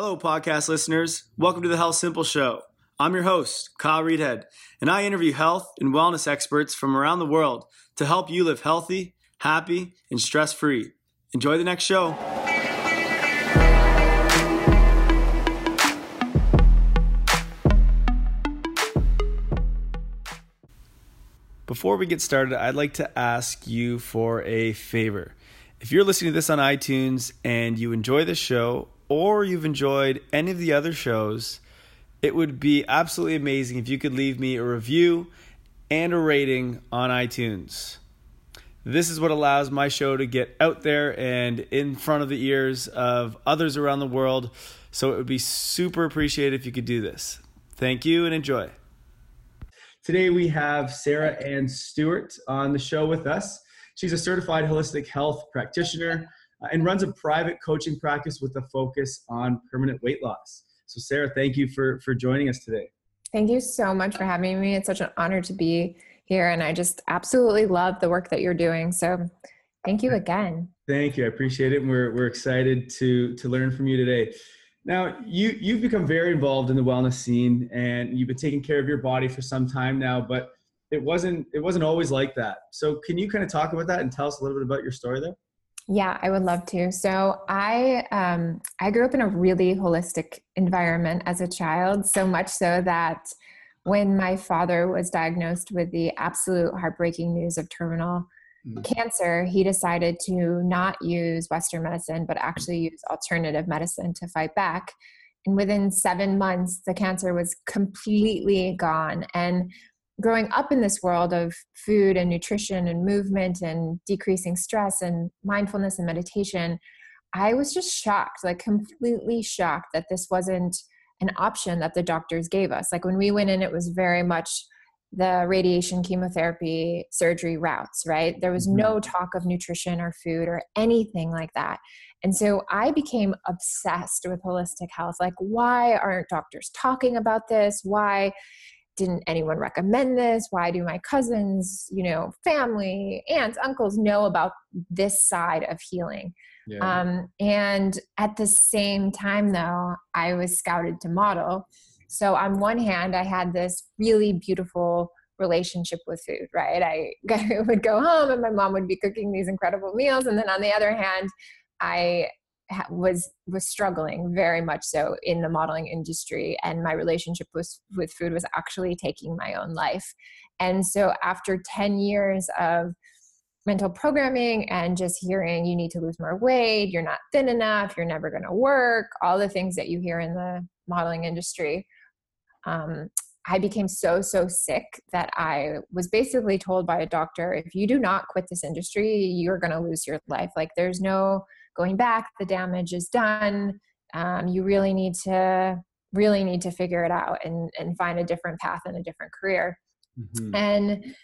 Hello, podcast listeners. Welcome to the Health Simple Show. I'm your host, Kyle Reedhead, and I interview health and wellness experts from around the world to help you live healthy, happy, and stress free. Enjoy the next show. Before we get started, I'd like to ask you for a favor. If you're listening to this on iTunes and you enjoy the show, or you've enjoyed any of the other shows, it would be absolutely amazing if you could leave me a review and a rating on iTunes. This is what allows my show to get out there and in front of the ears of others around the world. So it would be super appreciated if you could do this. Thank you and enjoy. Today we have Sarah Ann Stewart on the show with us. She's a certified holistic health practitioner Uh, and runs a private coaching practice with a focus on permanent weight loss. So, Sarah, thank you for for joining us today. Thank you so much for having me. It's such an honor to be here, and I just absolutely love the work that you're doing. So, thank you again. Thank you. I appreciate it. And we're we're excited to to learn from you today. Now, you you've become very involved in the wellness scene, and you've been taking care of your body for some time now, but it wasn't it wasn't always like that. So, can you kind of talk about that and tell us a little bit about your story there? Yeah, I would love to. So I um, I grew up in a really holistic environment as a child, so much so that when my father was diagnosed with the absolute heartbreaking news of terminal mm. cancer, he decided to not use Western medicine, but actually use alternative medicine to fight back. And within seven months, the cancer was completely gone. And growing up in this world of food and nutrition and movement and decreasing stress and mindfulness and meditation, I was just shocked, like completely shocked that this wasn't an option that the doctors gave us. Like when we went in, it was very much the radiation chemotherapy surgery routes, right? There was no mm-hmm. talk of nutrition or food or anything like that. And so I became obsessed with holistic health. Like, why aren't doctors talking about this? Why didn't anyone recommend this? Why do my cousins you know family aunts uncles know about this side of healing? Yeah. um, and at the same time though i was scouted to model. So on one hand i had this really beautiful relationship with food right? I, I would go home and my mom would be cooking these incredible meals. And then on the other hand i was was struggling very much so in the modeling industry and my relationship with with food was actually taking my own life. And so after 10 years of mental programming and just hearing you need to lose more weight you're not thin enough you're never going to work all the things that you hear in the modeling industry um, i became so so sick that i was basically told by a doctor if you do not quit this industry you're going to lose your life. Like there's no going back the damage is done. Um, you really need to really need to figure it out and and find a different path and a different career. Mm-hmm. and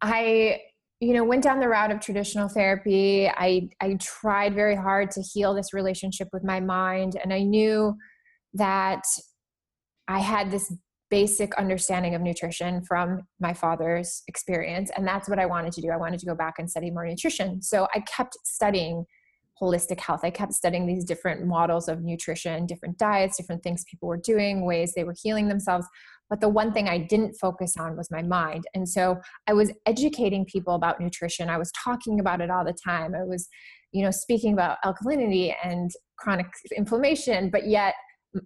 i you know went down the route of traditional therapy. I i tried very hard to heal this relationship with my mind and i knew that i had this basic understanding of nutrition from my father's experience and that's what i wanted to do. I wanted to go back and study more nutrition. So i kept studying holistic health. I kept studying these different models of nutrition, different diets, different things people were doing, ways they were healing themselves. But the one thing I didn't focus on was my mind. And so I was educating people about nutrition. I was talking about it all the time. I was, you know, speaking about alkalinity and chronic inflammation, but yet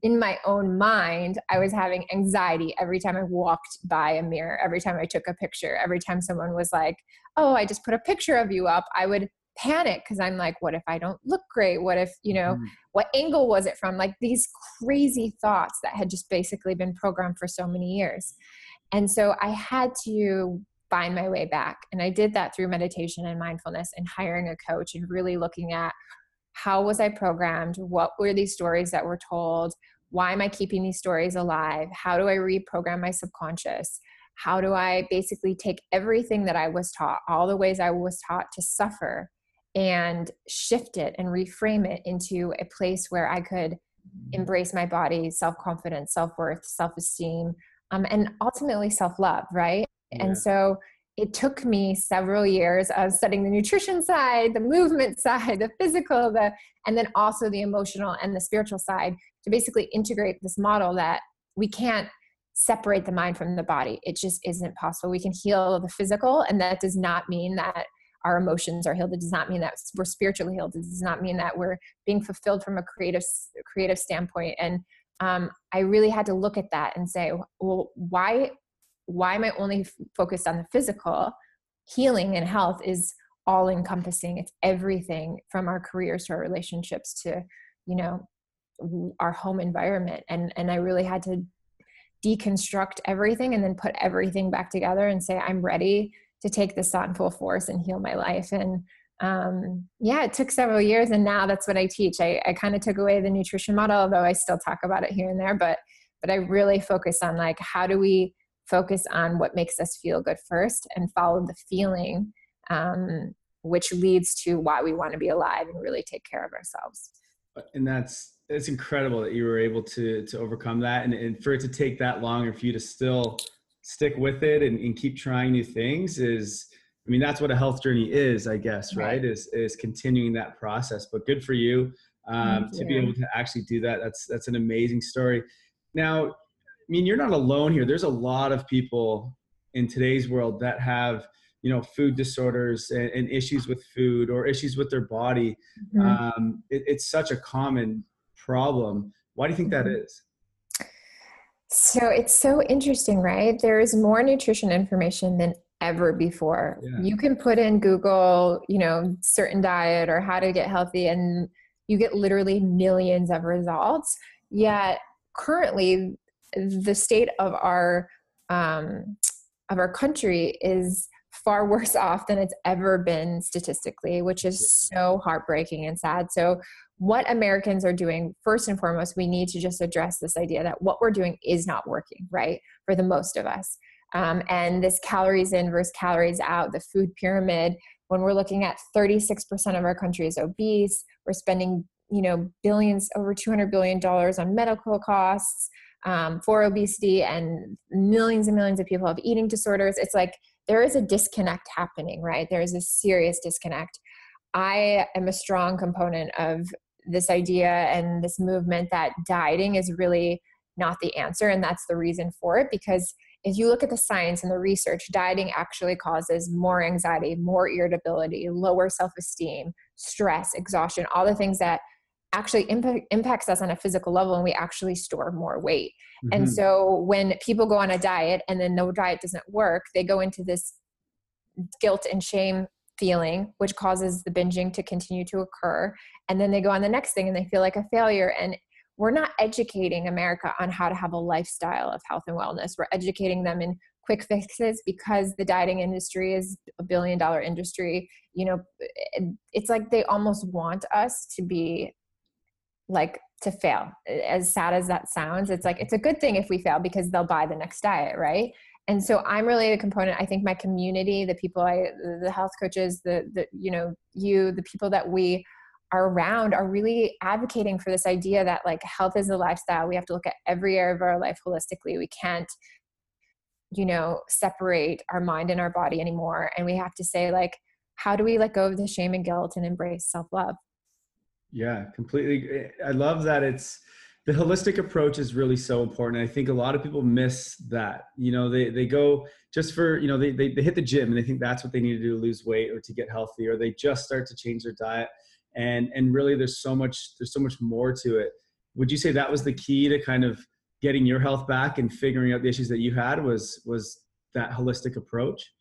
in my own mind, I was having anxiety every time I walked by a mirror, every time I took a picture, every time someone was like, Oh, I just put a picture of you up. I would panic because I'm like, what if I don't look great? What if, you know, mm. what angle was it from? Like these crazy thoughts that had just basically been programmed for so many years. And so I had to find my way back. And I did that through meditation and mindfulness and hiring a coach and really looking at how was I programmed? What were these stories that were told? Why am I keeping these stories alive? How do I reprogram my subconscious? How do I basically take everything that I was taught, all the ways I was taught to suffer, and shift it and reframe it into a place where I could embrace my body, self confidence, self worth, self esteem, um, and ultimately self love, right? Yeah. And so it took me several years of studying the nutrition side, the movement side, the physical, the and then also the emotional and the spiritual side to basically integrate this model that we can't separate the mind from the body. It just isn't possible. We can heal the physical, and that does not mean that our emotions are healed. It does not mean that we're spiritually healed. It does not mean that we're being fulfilled from a creative creative standpoint. And um, I really had to look at that and say, well, why why am I only focused on the physical? Healing and health is all encompassing. It's everything from our careers to our relationships to, you know, our home environment. And and I really had to deconstruct everything and then put everything back together and say, I'm ready to take this on full force and heal my life. And um, yeah, it took several years, and now that's what I teach. I, I kind of took away the nutrition model, although I still talk about it here and there. But but I really focus on like how do we focus on what makes us feel good first and follow the feeling, um, which leads to why we want to be alive and really take care of ourselves. And that's it's incredible that you were able to to overcome that and, and for it to take that long and for you to still stick with it and, and keep trying new things is I mean, that's what a health journey is, I guess, right? right? Is is continuing that process. But good for you um, to be able to actually do that. That's that's an amazing story. Now, I mean, you're not alone here. There's a lot of people in today's world that have you know food disorders and, and issues with food or issues with their body. Mm-hmm. Um, it, it's such a common problem. Why do you think that mm-hmm. is? So it's so interesting, right? There is more nutrition information than ever before. Yeah. You can put in Google, you know, certain diet or how to get healthy, and you get literally millions of results. Yet currently, the state of our um, of our country is far worse off than it's ever been statistically, which is so heartbreaking and sad. So, what Americans are doing, first and foremost, we need to just address this idea that what we're doing is not working, right, for the most of us. Um, and this calories in versus calories out, the food pyramid, when we're looking at 36% of our country is obese, we're spending, you know, billions, over $200 billion on medical costs um, for obesity, and millions and millions of people have eating disorders. It's like there is a disconnect happening, right? There is a serious disconnect. I am a strong component of this idea and this movement that dieting is really not the answer. And that's the reason for it because if you look at the science and the research, dieting actually causes more anxiety, more irritability, lower self esteem, stress, exhaustion, all the things that actually impact, impacts us on a physical level and we actually store more weight. Mm-hmm. And so when people go on a diet and then no diet doesn't work, they go into this guilt and shame feeling, which causes the binging to continue to occur. And then they go on the next thing and they feel like a failure. And we're not educating America on how to have a lifestyle of health and wellness. We're educating them in quick fixes because the dieting industry is a billion dollar industry. You know, it's like they almost want us to be like to fail. As sad as that sounds, it's like it's a good thing if we fail because they'll buy the next diet, right? And so I'm really a component. I think my community, the people I, the health coaches, the the you know you, the people that we are around are really advocating for this idea that like health is a lifestyle. We have to look at every area of our life holistically. We can't, you know, separate our mind and our body anymore. And we have to say, like, how do we let go of the shame and guilt and embrace self love? Yeah, completely. I love that it's the holistic approach is really so important. I think a lot of people miss that. You know, they they go just for, you know, they, they, they hit the gym and they think that's what they need to do to lose weight or to get healthy, or they just start to change their diet and and really there's so much there's so much more to it would you say that was the key to kind of getting your health back and figuring out the issues that you had was was that holistic approach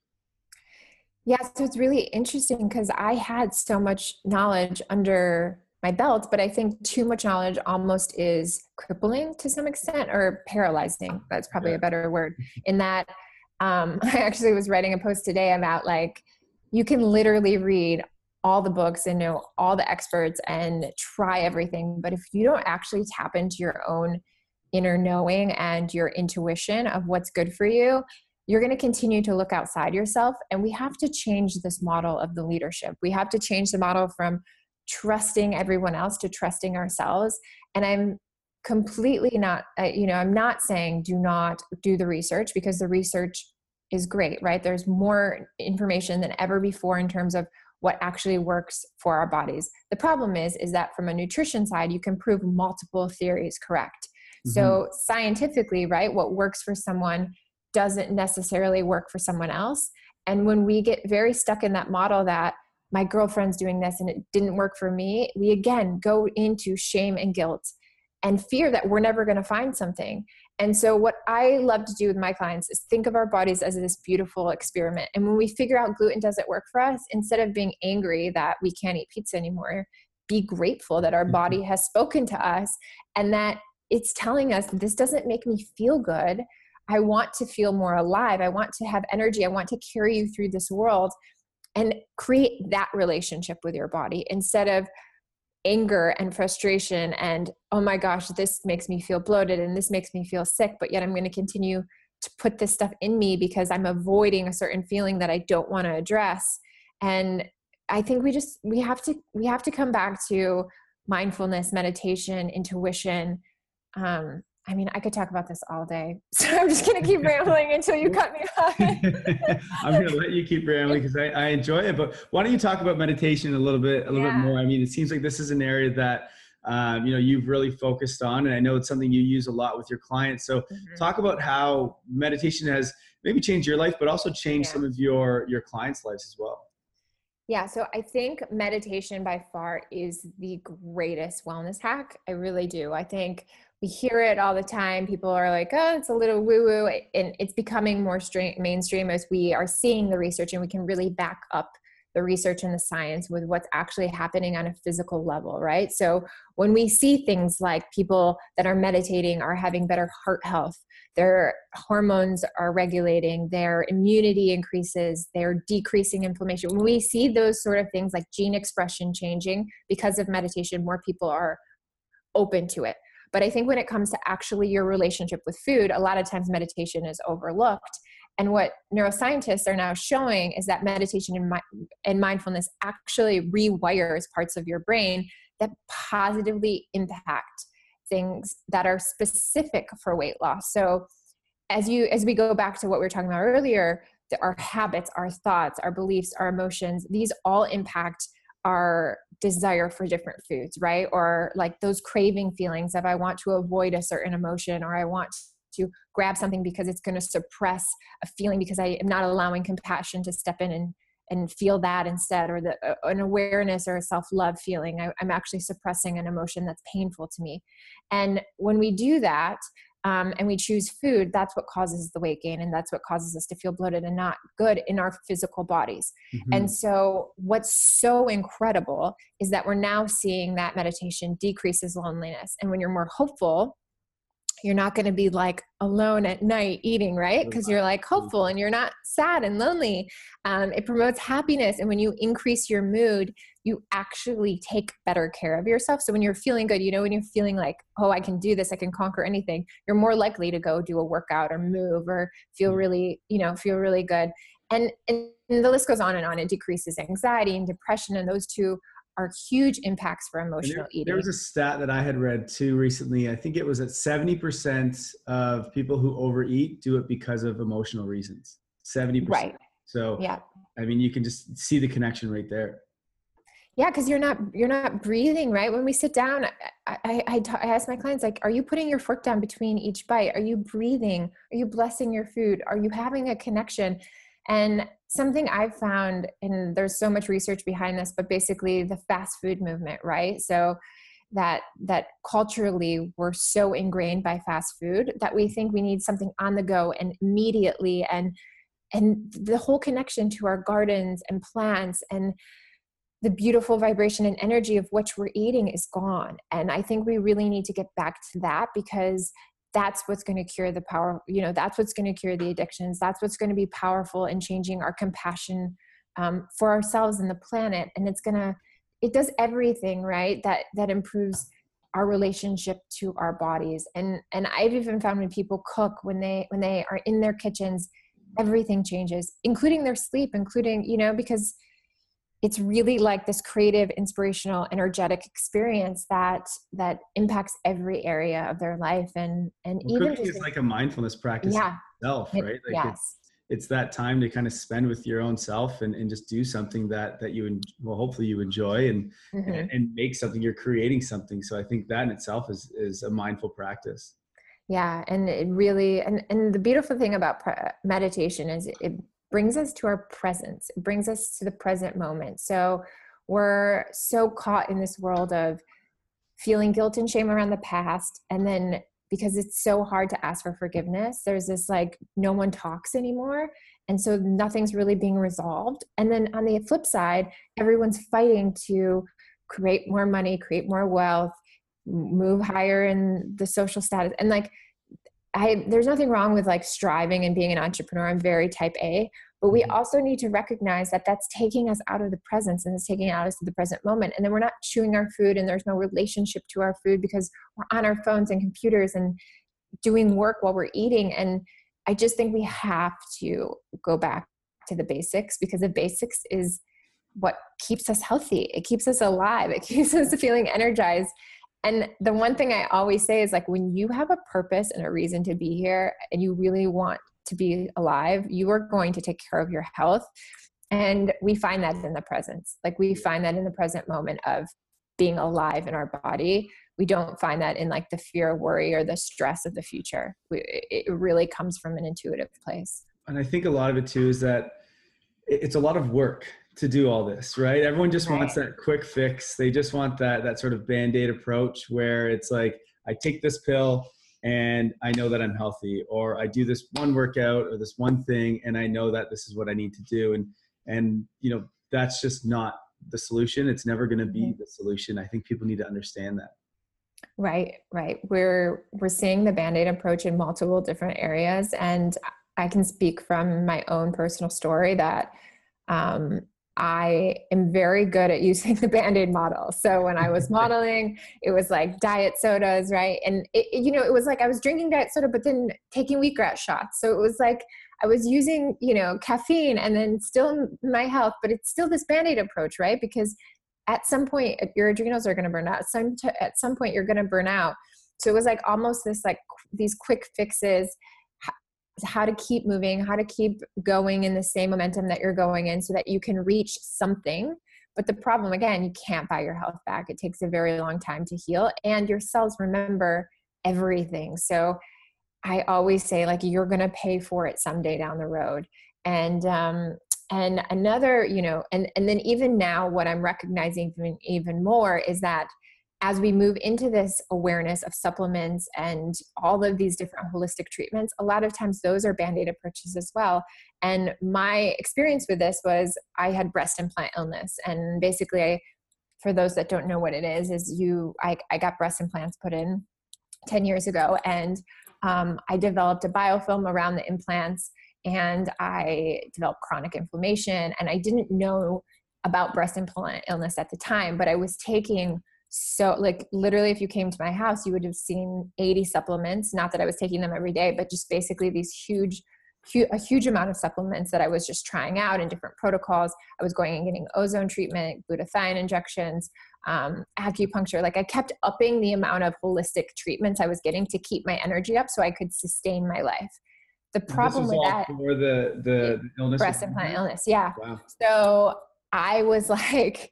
yeah so it's really interesting because i had so much knowledge under my belt but i think too much knowledge almost is crippling to some extent or paralyzing that's probably yeah. a better word in that um, i actually was writing a post today about like you can literally read all the books and know all the experts and try everything. But if you don't actually tap into your own inner knowing and your intuition of what's good for you, you're going to continue to look outside yourself. And we have to change this model of the leadership. We have to change the model from trusting everyone else to trusting ourselves. And I'm completely not, uh, you know, I'm not saying do not do the research because the research is great, right? There's more information than ever before in terms of what actually works for our bodies the problem is is that from a nutrition side you can prove multiple theories correct mm-hmm. so scientifically right what works for someone doesn't necessarily work for someone else and when we get very stuck in that model that my girlfriend's doing this and it didn't work for me we again go into shame and guilt and fear that we're never going to find something and so, what I love to do with my clients is think of our bodies as this beautiful experiment. And when we figure out gluten doesn't work for us, instead of being angry that we can't eat pizza anymore, be grateful that our body mm-hmm. has spoken to us and that it's telling us this doesn't make me feel good. I want to feel more alive. I want to have energy. I want to carry you through this world and create that relationship with your body instead of anger and frustration and oh my gosh this makes me feel bloated and this makes me feel sick but yet i'm going to continue to put this stuff in me because i'm avoiding a certain feeling that i don't want to address. And i think we just we have to we have to come back to mindfulness meditation intuition um, I mean, I could talk about this all day. So I'm just going to keep rambling until you cut me off. I'm going to let you keep rambling because I, I, enjoy it. But why don't you talk about meditation a little bit, a little yeah. bit more? I mean, it seems like this is an area that, um, you know, you've really focused on, and I know it's something you use a lot with your clients. So mm-hmm. talk about how meditation has maybe changed your life, but also changed yeah. some of your, your clients' lives as well. Yeah, so I think meditation by far is the greatest wellness hack. I really do. I think we hear it all the time. People are like, oh, it's a little woo woo. And it's becoming more mainstream as we are seeing the research and we can really back up the research and the science with what's actually happening on a physical level, right? So when we see things like people that are meditating are having better heart health, their hormones are regulating, their immunity increases, they're decreasing inflammation. When we see those sort of things like gene expression changing because of meditation, more people are open to it. But I think when it comes to actually your relationship with food, a lot of times meditation is overlooked. And what neuroscientists are now showing is that meditation and, mi- and mindfulness actually rewires parts of your brain that positively impact things that are specific for weight loss. So as you as we go back to what we were talking about earlier, our habits, our thoughts, our beliefs, our emotions, these all impact our desire for different foods, right? Or like those craving feelings of I want to avoid a certain emotion or I want to grab something because it's going to suppress a feeling because I am not allowing compassion to step in and and feel that instead or the uh, an awareness or a self-love feeling I, i'm actually suppressing an emotion that's painful to me and when we do that um, and we choose food, that's what causes the weight gain and that's what causes us to feel bloated and not good in our physical bodies. Mm-hmm. And so, what's so incredible is that we're now seeing that meditation decreases loneliness. And when you're more hopeful, you're not going to be like alone at night eating, right? Because you're like hopeful and you're not sad and lonely. Um, it promotes happiness. And when you increase your mood, you actually take better care of yourself. So when you're feeling good, you know, when you're feeling like, oh, I can do this, I can conquer anything, you're more likely to go do a workout or move or feel mm. really, you know, feel really good. And, and the list goes on and on. It decreases anxiety and depression, and those two are huge impacts for emotional there, eating. There was a stat that I had read too recently. I think it was that 70% of people who overeat do it because of emotional reasons. 70%. Right. So, yeah. I mean, you can just see the connection right there. Yeah, because you're not you're not breathing right when we sit down. i i i i ask my clients like, are you putting your fork down between each bite? Are you breathing? Are you blessing your food? Are you having a connection? And something I've found, and there's so much research behind this, but basically the fast food movement, right? So that that culturally we're so ingrained by fast food that we think we need something on the go and immediately and and the whole connection to our gardens and plants and the beautiful vibration and energy of what we're eating is gone and i think we really need to get back to that because that's what's going to cure the power you know that's what's going to cure the addictions. That's what's going to be powerful in changing our compassion um, for ourselves and the planet. And it's going to it does everything right that that improves our relationship to our bodies. And and i've even found when people cook when they when they are in their kitchens everything changes including their sleep including you know because it's really like this creative inspirational energetic experience that that impacts every area of their life and and well, even just, like a mindfulness practice yeah. itself right? Like yes. it's that time to kind of spend with your own self and, and just do something that that you well hopefully you enjoy and, mm-hmm. and, and make something you're creating something. So i think that in itself is is a mindful practice. Yeah and it really and and the beautiful thing about meditation is it brings us to our presence it brings us to the present moment. So we're so caught in this world of feeling guilt and shame around the past and then because it's so hard to ask for forgiveness there's this like no one talks anymore and so nothing's really being resolved. And then on the flip side everyone's fighting to create more money create more wealth move higher in the social status. And like i there's nothing wrong with like striving and being an entrepreneur i'm very type a but we mm-hmm. also need to recognize that that's taking us out of the presence and it's taking us to the present moment. And then we're not chewing our food and there's no relationship to our food because we're on our phones and computers and doing work while we're eating. And I just think we have to go back to the basics because the basics is what keeps us healthy. It keeps us alive. It keeps us feeling energized. And the one thing I always say is like when you have a purpose and a reason to be here and you really want to be alive, you are going to take care of your health. And we find that in the presence. Like we find that in the present moment of being alive in our body. We don't find that in like the fear, worry, or the stress of the future. We, it really comes from an intuitive place. And I think a lot of it too is that it's a lot of work to do all this, right? Everyone just right. wants that quick fix. They just want that that sort of band-aid approach where it's like I take this pill and I know that I'm healthy, or I do this one workout or this one thing, and I know that this is what I need to do. And and you know that's just not the solution. It's never going to be mm-hmm. the solution. I think people need to understand that. Right, right. We're we're seeing the band-aid approach in multiple different areas, and I can speak from my own personal story that um, I am very good at using the band-aid model. So when I was modeling, it was like diet sodas, right? And it, it, you know, it was like I was drinking diet soda, but then taking wheatgrass shots. So it was like I was using, you know, caffeine and then still my health, but it's still this band-aid approach, right? Because at some point uh, your adrenals are going to burn out. Some t- at some point you're going to burn out. So it was like almost this like these quick fixes how to keep moving, how to keep going in the same momentum that you're going in so that you can reach something. But the problem, again, you can't buy your health back. It takes a very long time to heal, and your cells remember everything. So I always say, like, you're going to pay for it someday down the road. And, um, and another, you know, and, and then even now, what I'm recognizing even, even more is that as we move into this awareness of supplements and all of these different holistic treatments, a lot of times those are band aid approaches as well. And my experience with this was I had breast implant illness. And basically, I, for those that don't know what it is, is you, I, I got breast implants put in 10 years ago. And um, I developed a biofilm around the implants and I developed chronic inflammation. And I didn't know about breast implant illness at the time, but I was taking so like literally if you came to my house you would have seen 80 supplements not that i was taking them every day but just basically these huge a huge amount of supplements that i was just trying out in different protocols. I was going and getting ozone treatment glutathione injections um, acupuncture. Like i kept upping the amount of holistic treatments i was getting to keep my energy up so i could sustain my life. The problem with that for the the illness breast implant illness yeah. Wow. so i was like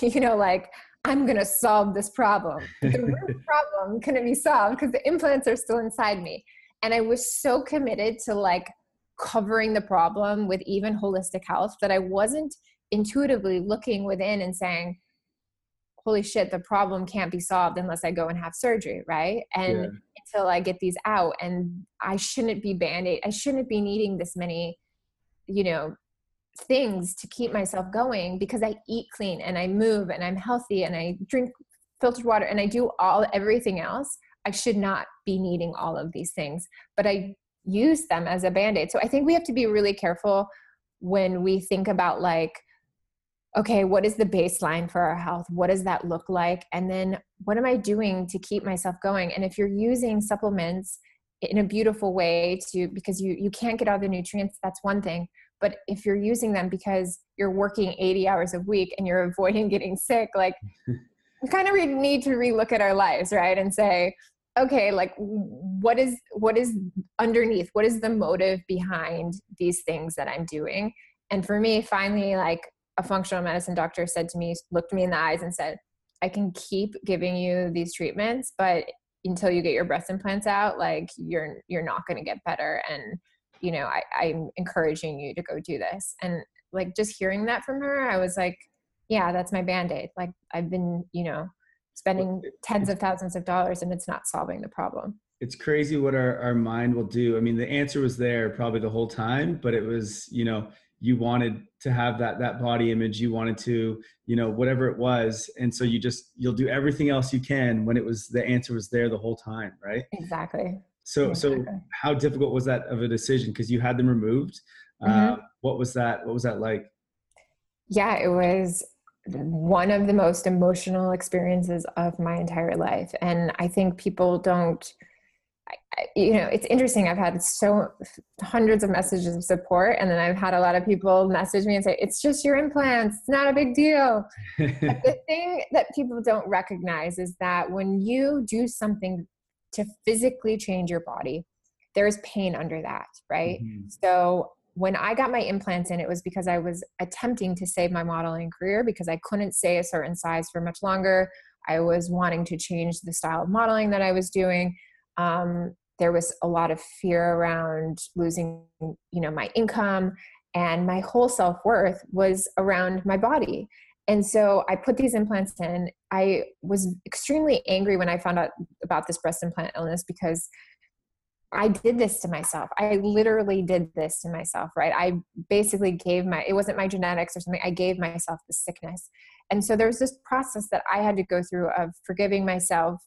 you know like I'm going to solve this problem. The root problem couldn't be solved because the implants are still inside me. And I was so committed to like covering the problem with even holistic health that I wasn't intuitively looking within and saying, holy shit, the problem can't be solved unless I go and have surgery, right? And yeah. until I get these out, and I shouldn't be band aid, I shouldn't be needing this many, you know, things to keep myself going because I eat clean and I move and I'm healthy and I drink filtered water and I do all everything else. I should not be needing all of these things, but I use them as a band aid. So I think we have to be really careful when we think about like, okay, what is the baseline for our health? What does that look like? And then what am I doing to keep myself going? And if you're using supplements in a beautiful way to because you you can't get all the nutrients, that's one thing. But if you're using them because you're working 80 hours a week and you're avoiding getting sick, like we kind of need to relook at our lives, right? And say, okay like what is what is underneath what is the motive behind these things that i'm doing and for me finally like a functional medicine doctor said to me looked me in the eyes and said i can keep giving you these treatments but until you get your breast implants out like you're you're not going to get better and you know I, i'm encouraging you to go do this. And like just hearing that from her i was like yeah that's my band-aid. Like i've been you know spending tens of thousands of dollars and it's not solving the problem. It's crazy what our, our mind will do. I mean the answer was there probably the whole time but it was you know you wanted to have that that body image. You wanted to you know whatever it was. And so you just you'll do everything else you can when it was the answer was there the whole time right? Exactly so so how difficult was that of a decision? Because you had them removed mm-hmm. uh, what was that what was that like? Yeah it was one of the most emotional experiences of my entire life and i think people don't you know it's interesting i've had so hundreds of messages of support and then i've had a lot of people message me and say it's just your implants it's not a big deal. The thing that people don't recognize is that when you do something to physically change your body there is pain under that right mm-hmm. so when I got my implants in, it was because I was attempting to save my modeling career because I couldn't stay a certain size for much longer. I was wanting to change the style of modeling that I was doing. Um, there was a lot of fear around losing, you know, my income, and my whole self worth was around my body. And so I put these implants in. I was extremely angry when I found out about this breast implant illness because I did this to myself. I literally did this to myself, right? I basically gave my, it wasn't my genetics or something, I gave myself the sickness. And so there was this process that I had to go through of forgiving myself,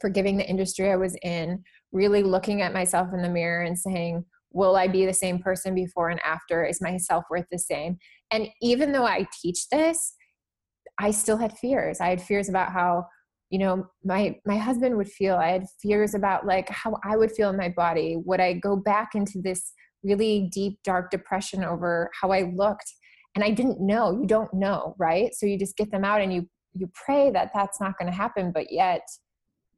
forgiving the industry I was in, really looking at myself in the mirror and saying, will I be the same person before and after? Is my self worth the same? And even though I teach this, I still had fears. I had fears about how you know my my husband would feel. I had fears about like how i would feel in my body. Would i go back into this really deep dark depression over how i looked? And i didn't know. You don't know right? So you just get them out and you you pray that that's not going to happen but yet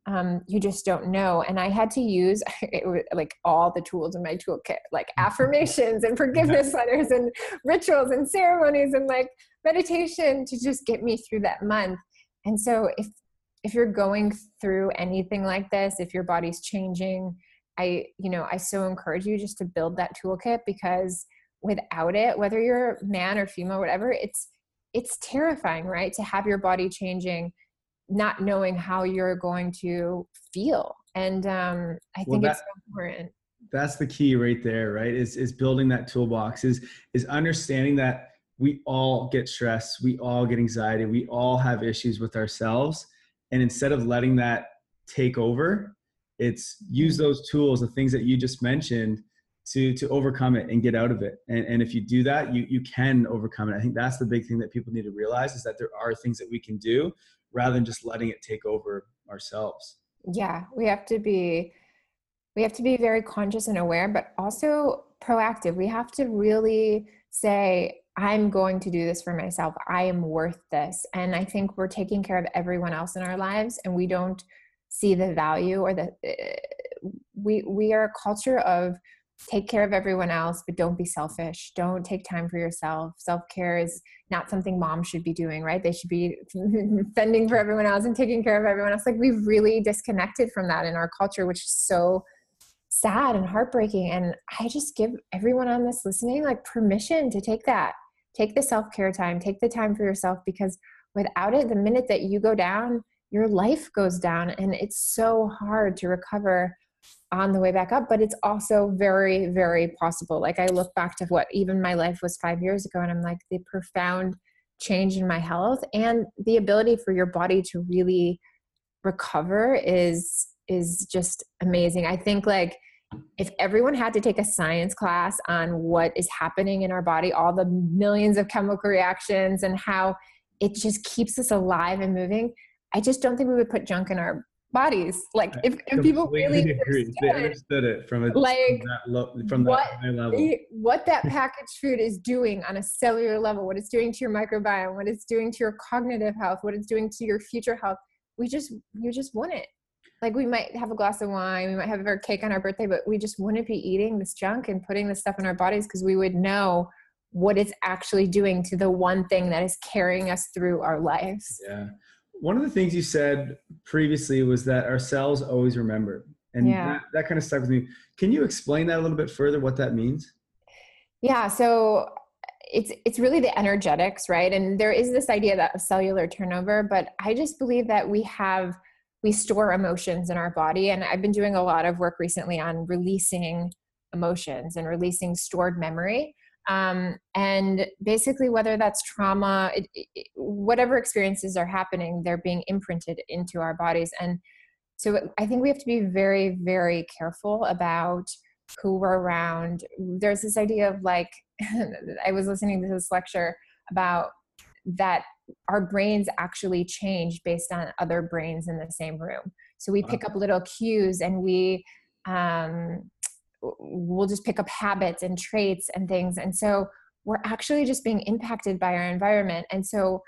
um, you just don't know. And i had to use was, like all the tools in my toolkit like affirmations and forgiveness letters and rituals and ceremonies and like meditation to just get me through that month. And so if if you're going through anything like this, if your body's changing, I, you know, I so encourage you just to build that toolkit because without it, whether you're man or female, whatever, it's it's terrifying, right? To have your body changing, not knowing how you're going to feel. And um, I think well, that, it's so important. That's the key right there, right? Is is building that toolbox, is is understanding that we all get stressed, we all get anxiety, we all have issues with ourselves and instead of letting that take over it's use those tools the things that you just mentioned to to overcome it and get out of it and, and if you do that you you can overcome it i think that's the big thing that people need to realize is that there are things that we can do rather than just letting it take over ourselves yeah we have to be we have to be very conscious and aware but also proactive we have to really say I'm going to do this for myself. I am worth this. And I think we're taking care of everyone else in our lives and we don't see the value or the uh, we we are a culture of take care of everyone else but don't be selfish. Don't take time for yourself. Self-care is not something moms should be doing right? They should be fending for everyone else and taking care of everyone else. Like we've really disconnected from that in our culture which is so sad and heartbreaking. And i just give everyone on this listening like permission to take that. Take the self care time, take the time for yourself because without it, the minute that you go down, your life goes down. And it's so hard to recover on the way back up but it's also very very possible. Like i look back to what even my life was 5 years ago and i'm like the profound change in my health and the ability for your body to really recover is is just amazing. I think like if everyone had to take a science class on what is happening in our body, all the millions of chemical reactions and how it just keeps us alive and moving, I just don't think we would put junk in our bodies. Like if, if people really understood, they understood it from a like from that, lo- from that what, high level. What that packaged food is doing on a cellular level, what it's doing to your microbiome, what it's doing to your cognitive health, what it's doing to your future health, we just you just want it like we might have a glass of wine, we might have our cake on our birthday, but we just wouldn't be eating this junk and putting this stuff in our bodies because we would know what it's actually doing to the one thing that is carrying us through our lives. Yeah. One of the things you said previously was that our cells always remember. And yeah. that, that kind of stuck with me. Can you explain that a little bit further, what that means? Yeah. So it's it's really the energetics, right? And there is this idea that of cellular turnover, but I just believe that we have we store emotions in our body. And I've been doing a lot of work recently on releasing emotions and releasing stored memory. Um, and basically, whether that's trauma, it, it, whatever experiences are happening, they're being imprinted into our bodies. And so I think we have to be very, very careful about who we're around. There's this idea of like, I was listening to this lecture about that our brains actually change based on other brains in the same room. So we pick up little cues and we um, we'll just pick up habits and traits and things. And so we're actually just being impacted by our environment. And so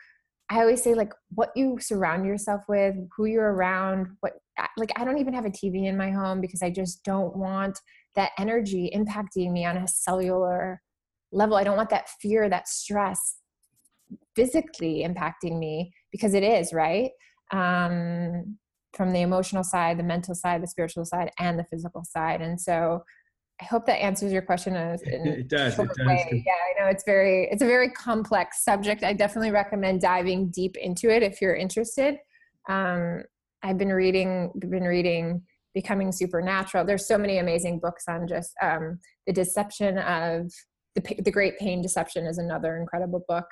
I always say like what you surround yourself with, who you're around, what like I don't even have a TV in my home because I just don't want that energy impacting me on a cellular level. I don't want that fear, that stress physically impacting me because it is, right? Um, from the emotional side, the mental side, the spiritual side, and the physical side. And so I hope that answers your question it does, it does. Way. Yeah, I know it's very it's a very complex subject. I definitely recommend diving deep into it if you're interested. Um, I've been reading been reading Becoming Supernatural. There's so many amazing books on just um, the deception of the the Great Pain Deception is another incredible book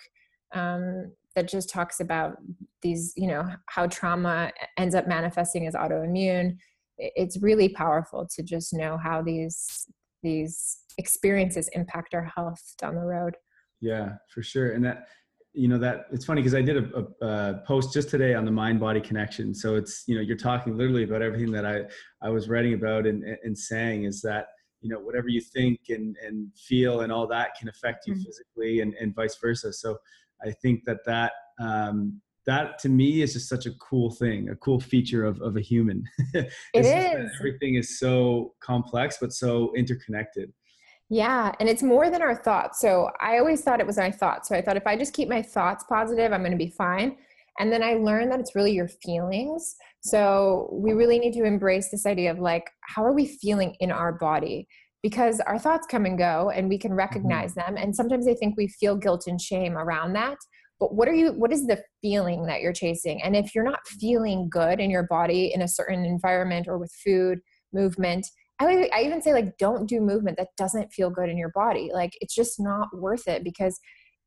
um, that just talks about these, you know, how trauma ends up manifesting as autoimmune. It's really powerful to just know how these these experiences impact our health down the road. Yeah, for sure. And that you know that it's funny because I did a, a, a, post just today on the mind body connection. So it's you know you're talking literally about everything that I I was writing about and and saying is that you know whatever you think and and feel and all that can affect you mm-hmm. physically and and vice versa. So I think that that um, that to me is just such a cool thing, a cool feature of, of a human. it is. Everything is so complex, but so interconnected. Yeah, and it's more than our thoughts. So I always thought it was my thoughts. So I thought if I just keep my thoughts positive, I'm going to be fine. And then I learned that it's really your feelings. So we really need to embrace this idea of like, how are we feeling in our body? Because our thoughts come and go and we can mm-hmm. recognize mm-hmm. them. And sometimes I think we feel guilt and shame around that but what are you what is the feeling that you're chasing? And if you're not feeling good in your body in a certain environment or with food movement I, I even say like don't do movement that doesn't feel good in your body. Like it's just not worth it because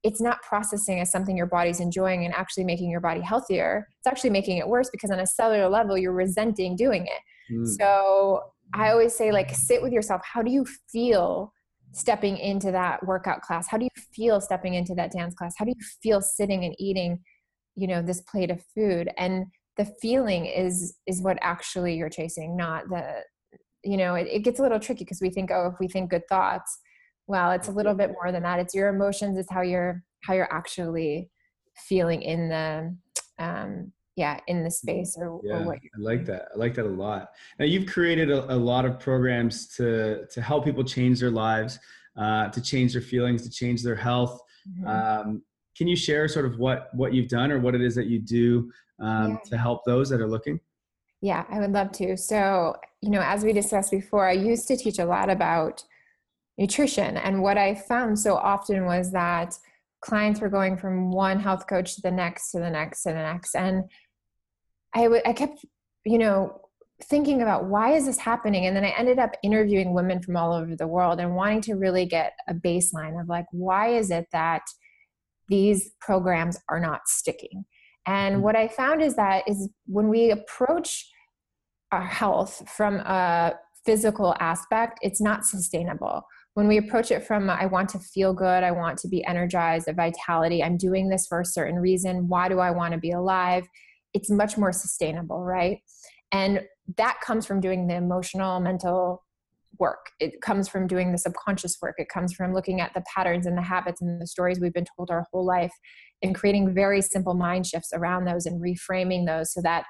it's not processing as something your body's enjoying and actually making your body healthier. It's actually making it worse because on a cellular level you're resenting doing it. Mm. so i always say like sit with yourself. How do you feel stepping into that workout class? How do you feel stepping into that dance class? How do you feel sitting and eating you know this plate of food? And the feeling is is what actually you're chasing not the you know it, it gets a little tricky because we think oh if we think good thoughts well it's a little bit more than that. It's your emotions it's how you're how you're actually feeling in the um yeah in the space or, yeah, or what i like that i like that a lot. Now you've created a, a lot of programs to to help people change their lives uh, to change their feelings to change their health. Mm-hmm. um, can you share sort of what what you've done or what it is that you do um, yeah. to help those that are looking? Yeah i would love to. So you know as we discussed before i used to teach a lot about nutrition and what i found so often was that clients were going from one health coach to the next to the next to the next and I, w- I kept, you know, thinking about why is this happening? And then i ended up interviewing women from all over the world and wanting to really get a baseline of like why is it that these programs are not sticking? And mm-hmm. what i found is that is when we approach our health from a physical aspect it's not sustainable. When we approach it from i want to feel good i want to be energized a vitality i'm doing this for a certain reason why do i want to be alive it's much more sustainable, right? And that comes from doing the emotional, mental work. It comes from doing the subconscious work. It comes from looking at the patterns and the habits and the stories we've been told our whole life and creating very simple mind shifts around those and reframing those so that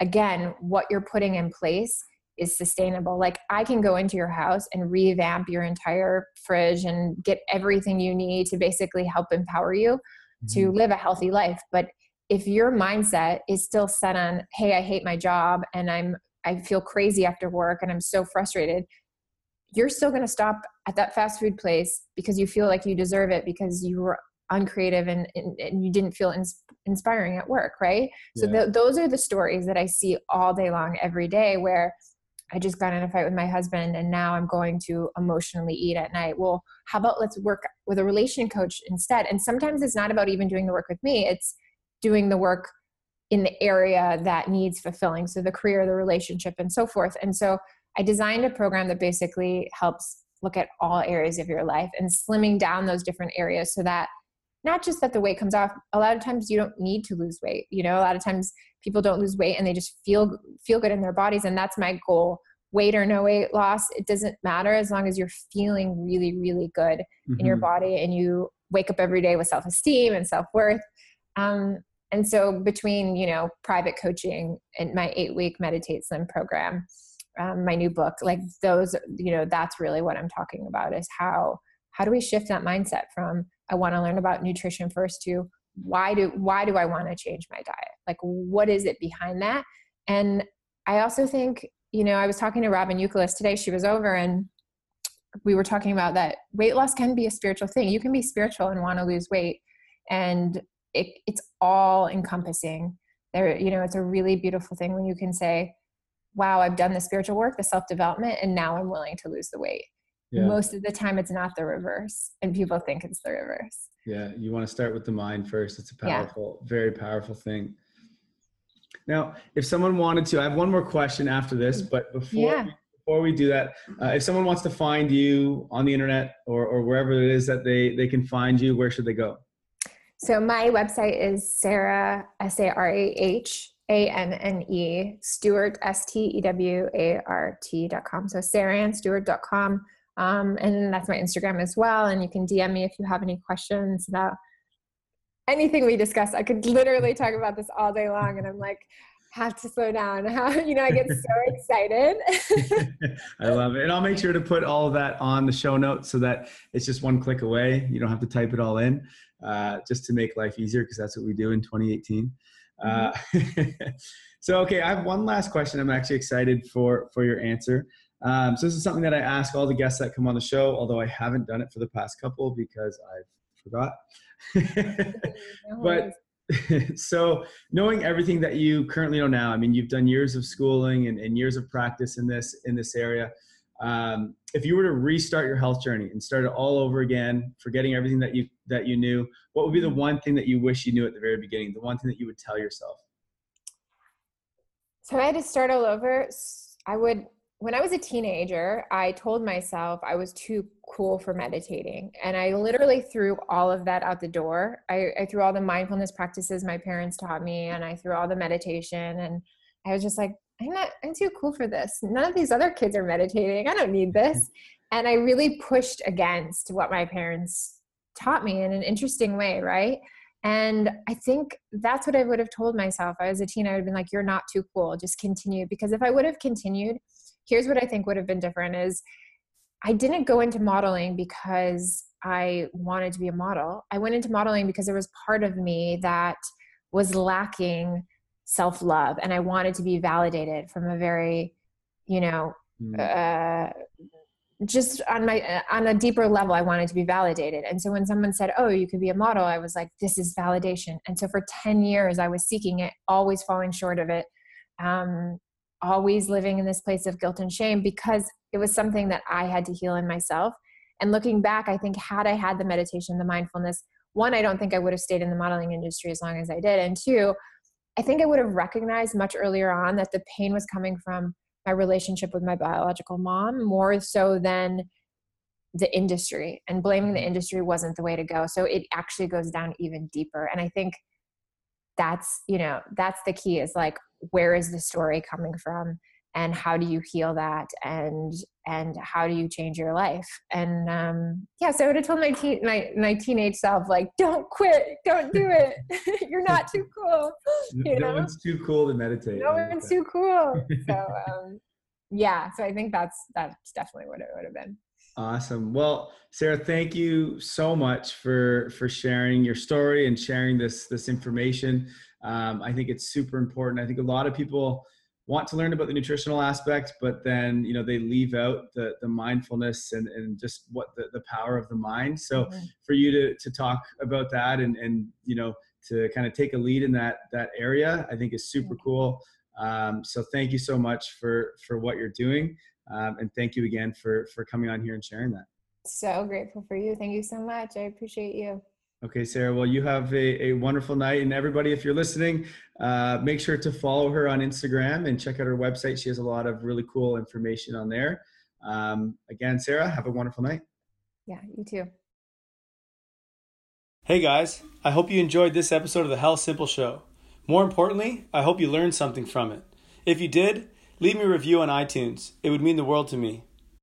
again, what you're putting in place is sustainable. Like I can go into your house and revamp your entire fridge and get everything you need to basically help empower you mm-hmm. to live a healthy life. But if your mindset is still set on, hey, I hate my job and I'm I feel crazy after work and I'm so frustrated, you're still going to stop at that fast food place because you feel like you deserve it because you were uncreative and, and, and you didn't feel ins- inspiring at work, right? Yeah. So th- those are the stories that I see all day long, every day, where I just got in a fight with my husband and now I'm going to emotionally eat at night. Well, how about let's work with a relation coach instead? And sometimes it's not about even doing the work with me, it's doing the work in the area that needs fulfilling. So the career, the relationship, and so forth. And so I designed a program that basically helps look at all areas of your life and slimming down those different areas so that not just that the weight comes off a lot of times you don't need to lose weight you know a lot of times people don't lose weight and they just feel feel good in their bodies and that's my goal weight or no weight loss it doesn't matter as long as you're feeling really really good mm-hmm. in your mm-hmm. body and you wake up every day with self-esteem and self-worth um, and so between you know private coaching and my eight week meditate slim program um, my new book like those you know that's really what i'm talking about is how how do we shift that mindset from i want to learn about nutrition first to why do why do i want to change my diet? Like what is it behind that? And i also think you know i was talking to Robyn Youkilis today she was over and we were talking about that weight loss can be a spiritual thing. You can be spiritual and want to lose weight and it, it's all encompassing there you know it's a really beautiful thing when you can say wow i've done the spiritual work the self-development and now i'm willing to lose the weight yeah. most of the time it's not the reverse and people think it's the reverse yeah you want to start with the mind first it's a powerful yeah. very powerful thing now if someone wanted to i have one more question after this mm. but before yeah. before we do that uh, if someone wants to find you on the internet or, or wherever it is that they they can find you where should they go so my website is sarah s-a-r-a-h a-n-n-e stewart s-t-e-w-a-r-t dot com so sarahannestewart.com um, and that's my Instagram as well. And you can DM me if you have any questions about anything we discuss. I could literally talk about this all day long. And I'm like, have to slow down. How, you know, I get so excited. I love it. And I'll make sure to put all of that on the show notes so that it's just one click away. You don't have to type it all in uh, just to make life easier because that's what we do in 2018. Uh, mm-hmm. So, okay, I have one last question. I'm actually excited for, for your answer. Um, so this is something that I ask all the guests that come on the show, although I haven't done it for the past couple because I've forgot. but so knowing everything that you currently know now, I mean, you've done years of schooling and, and years of practice in this in this area. Um, if you were to restart your health journey and start it all over again, forgetting everything that you that you knew, what would be the one thing that you wish you knew at the very beginning? The one thing that you would tell yourself? So I had to start all over. I would when I was a teenager, I told myself I was too cool for meditating. And I literally threw all of that out the door. I, I, threw all the mindfulness practices my parents taught me, and I threw all the meditation. And I was just like, I'm not, I'm too cool for this. None of these other kids are meditating. I don't need this. And I really pushed against what my parents taught me in an interesting way, right? And I think that's what I would have told myself. I was a teen, I would have been like, you're not too cool. Just continue. Because if I would have continued, here's what I think would have been different is I didn't go into modeling because I wanted to be a model. I went into modeling because there was part of me that was lacking self love and I wanted to be validated from a very, you know, mm. uh, just on my uh, on a deeper level i wanted to be validated and so when someone said oh you could be a model i was like this is validation and so for 10 years i was seeking it always falling short of it um, always living in this place of guilt and shame because it was something that I had to heal in myself. And looking back, I think had I had the meditation, the mindfulness, one, I don't think I would have stayed in the modeling industry as long as I did. And two, I think I would have recognized much earlier on that the pain was coming from my relationship with my biological mom more so than the industry. And blaming the mm-hmm. industry wasn't the way to go. So it actually goes down even deeper. And I think that's, you know, that's the key is like, where is the story coming from and how do you heal that and and how do you change your life? And um yeah so i would have told my teen my, my teenage self like don't quit don't do it. You're not too cool you no know? one's too cool to meditate no one's too cool. So um yeah so i think that's that's definitely what it would have been. Awesome. Well sarah thank you so much for for sharing your story and sharing this this information. Um, i think it's super important. I think a lot of people want to learn about the nutritional aspect, but then you know they leave out the the mindfulness and and just what the, the power of the mind. So mm-hmm. for you to to talk about that and and you know to kind of take a lead in that that area, I think is super cool. Um, so thank you so much for for what you're doing, um, and thank you again for for coming on here and sharing that. So grateful for you. Thank you so much. I appreciate you. Okay, Sarah. Well, you have a, a wonderful night. And everybody, if you're listening, uh, make sure to follow her on Instagram and check out her website. She has a lot of really cool information on there. Um, again, Sarah, have a wonderful night. Yeah, you too. Hey guys, I hope you enjoyed this episode of the Health Simple Show. More importantly, I hope you learned something from it. If you did, leave me a review on iTunes. It would mean the world to me.